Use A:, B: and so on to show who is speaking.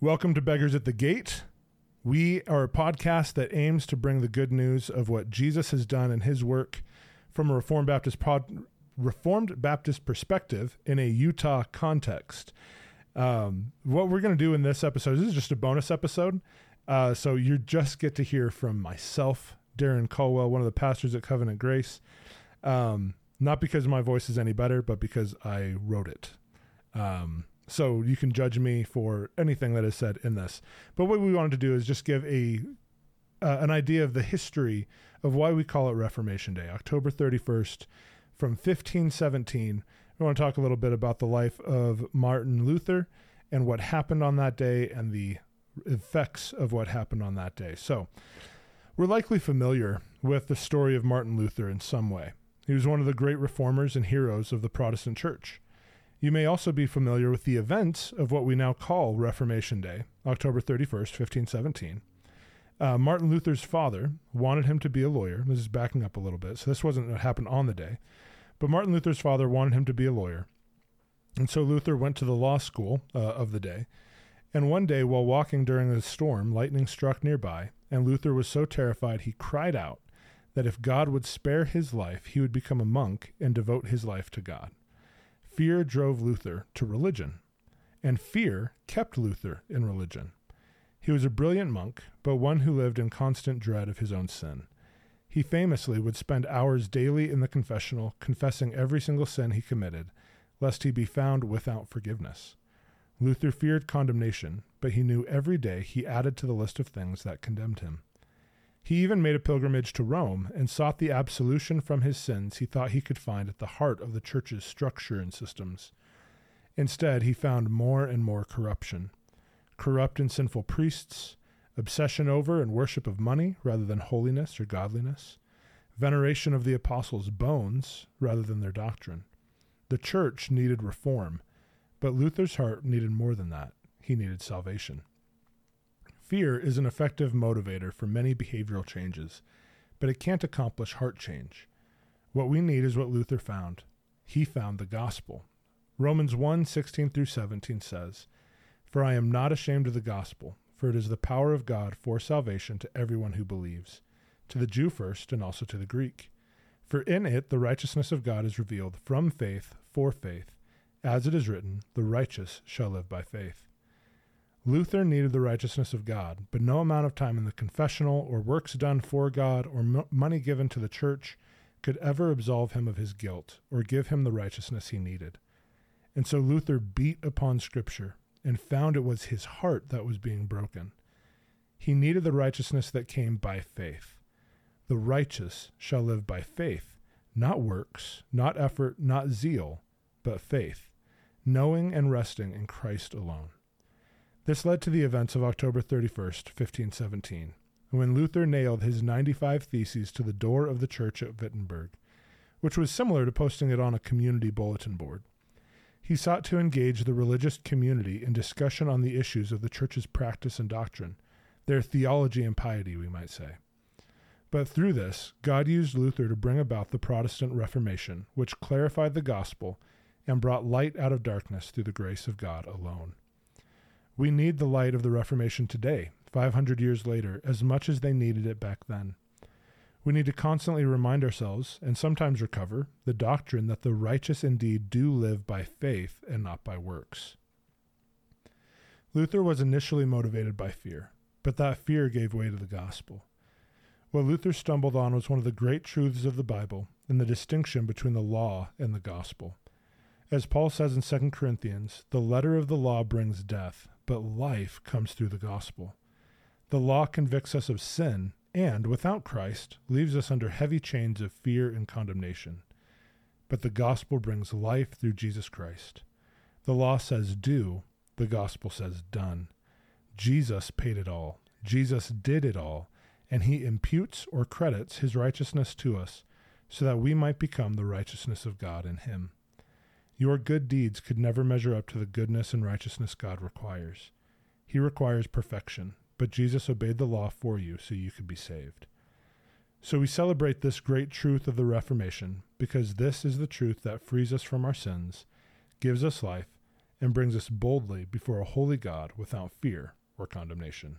A: Welcome to Beggars at the Gate. We are a podcast that aims to bring the good news of what Jesus has done in his work from a Reformed Baptist pod, Reformed Baptist perspective in a Utah context. Um, what we're going to do in this episode this is just a bonus episode. Uh, so you just get to hear from myself, Darren Caldwell, one of the pastors at Covenant Grace. Um, not because my voice is any better, but because I wrote it. Um, so you can judge me for anything that is said in this. But what we wanted to do is just give a uh, an idea of the history of why we call it Reformation Day, October 31st from 1517. We want to talk a little bit about the life of Martin Luther and what happened on that day and the effects of what happened on that day. So, we're likely familiar with the story of Martin Luther in some way. He was one of the great reformers and heroes of the Protestant Church. You may also be familiar with the events of what we now call Reformation Day, October 31st, 1517. Uh, Martin Luther's father wanted him to be a lawyer. This is backing up a little bit, so this wasn't what happened on the day. But Martin Luther's father wanted him to be a lawyer. And so Luther went to the law school uh, of the day. And one day, while walking during a storm, lightning struck nearby, and Luther was so terrified he cried out that if God would spare his life, he would become a monk and devote his life to God. Fear drove Luther to religion, and fear kept Luther in religion. He was a brilliant monk, but one who lived in constant dread of his own sin. He famously would spend hours daily in the confessional, confessing every single sin he committed, lest he be found without forgiveness. Luther feared condemnation, but he knew every day he added to the list of things that condemned him. He even made a pilgrimage to Rome and sought the absolution from his sins he thought he could find at the heart of the church's structure and systems. Instead, he found more and more corruption corrupt and sinful priests, obsession over and worship of money rather than holiness or godliness, veneration of the apostles' bones rather than their doctrine. The church needed reform, but Luther's heart needed more than that. He needed salvation. Fear is an effective motivator for many behavioral changes, but it can't accomplish heart change. What we need is what Luther found. He found the gospel. Romans 1 16 through 17 says, For I am not ashamed of the gospel, for it is the power of God for salvation to everyone who believes, to the Jew first, and also to the Greek. For in it the righteousness of God is revealed from faith for faith, as it is written, The righteous shall live by faith. Luther needed the righteousness of God, but no amount of time in the confessional or works done for God or m- money given to the church could ever absolve him of his guilt or give him the righteousness he needed. And so Luther beat upon Scripture and found it was his heart that was being broken. He needed the righteousness that came by faith. The righteous shall live by faith, not works, not effort, not zeal, but faith, knowing and resting in Christ alone. This led to the events of October 31st, 1517, when Luther nailed his 95 Theses to the door of the church at Wittenberg, which was similar to posting it on a community bulletin board. He sought to engage the religious community in discussion on the issues of the church's practice and doctrine, their theology and piety, we might say. But through this, God used Luther to bring about the Protestant Reformation, which clarified the gospel and brought light out of darkness through the grace of God alone. We need the light of the Reformation today, 500 years later, as much as they needed it back then. We need to constantly remind ourselves, and sometimes recover, the doctrine that the righteous indeed do live by faith and not by works. Luther was initially motivated by fear, but that fear gave way to the gospel. What Luther stumbled on was one of the great truths of the Bible and the distinction between the law and the gospel. As Paul says in 2 Corinthians, the letter of the law brings death, but life comes through the gospel. The law convicts us of sin and, without Christ, leaves us under heavy chains of fear and condemnation. But the gospel brings life through Jesus Christ. The law says do, the gospel says done. Jesus paid it all. Jesus did it all, and he imputes or credits his righteousness to us so that we might become the righteousness of God in him. Your good deeds could never measure up to the goodness and righteousness God requires. He requires perfection, but Jesus obeyed the law for you so you could be saved. So we celebrate this great truth of the Reformation because this is the truth that frees us from our sins, gives us life, and brings us boldly before a holy God without fear or condemnation.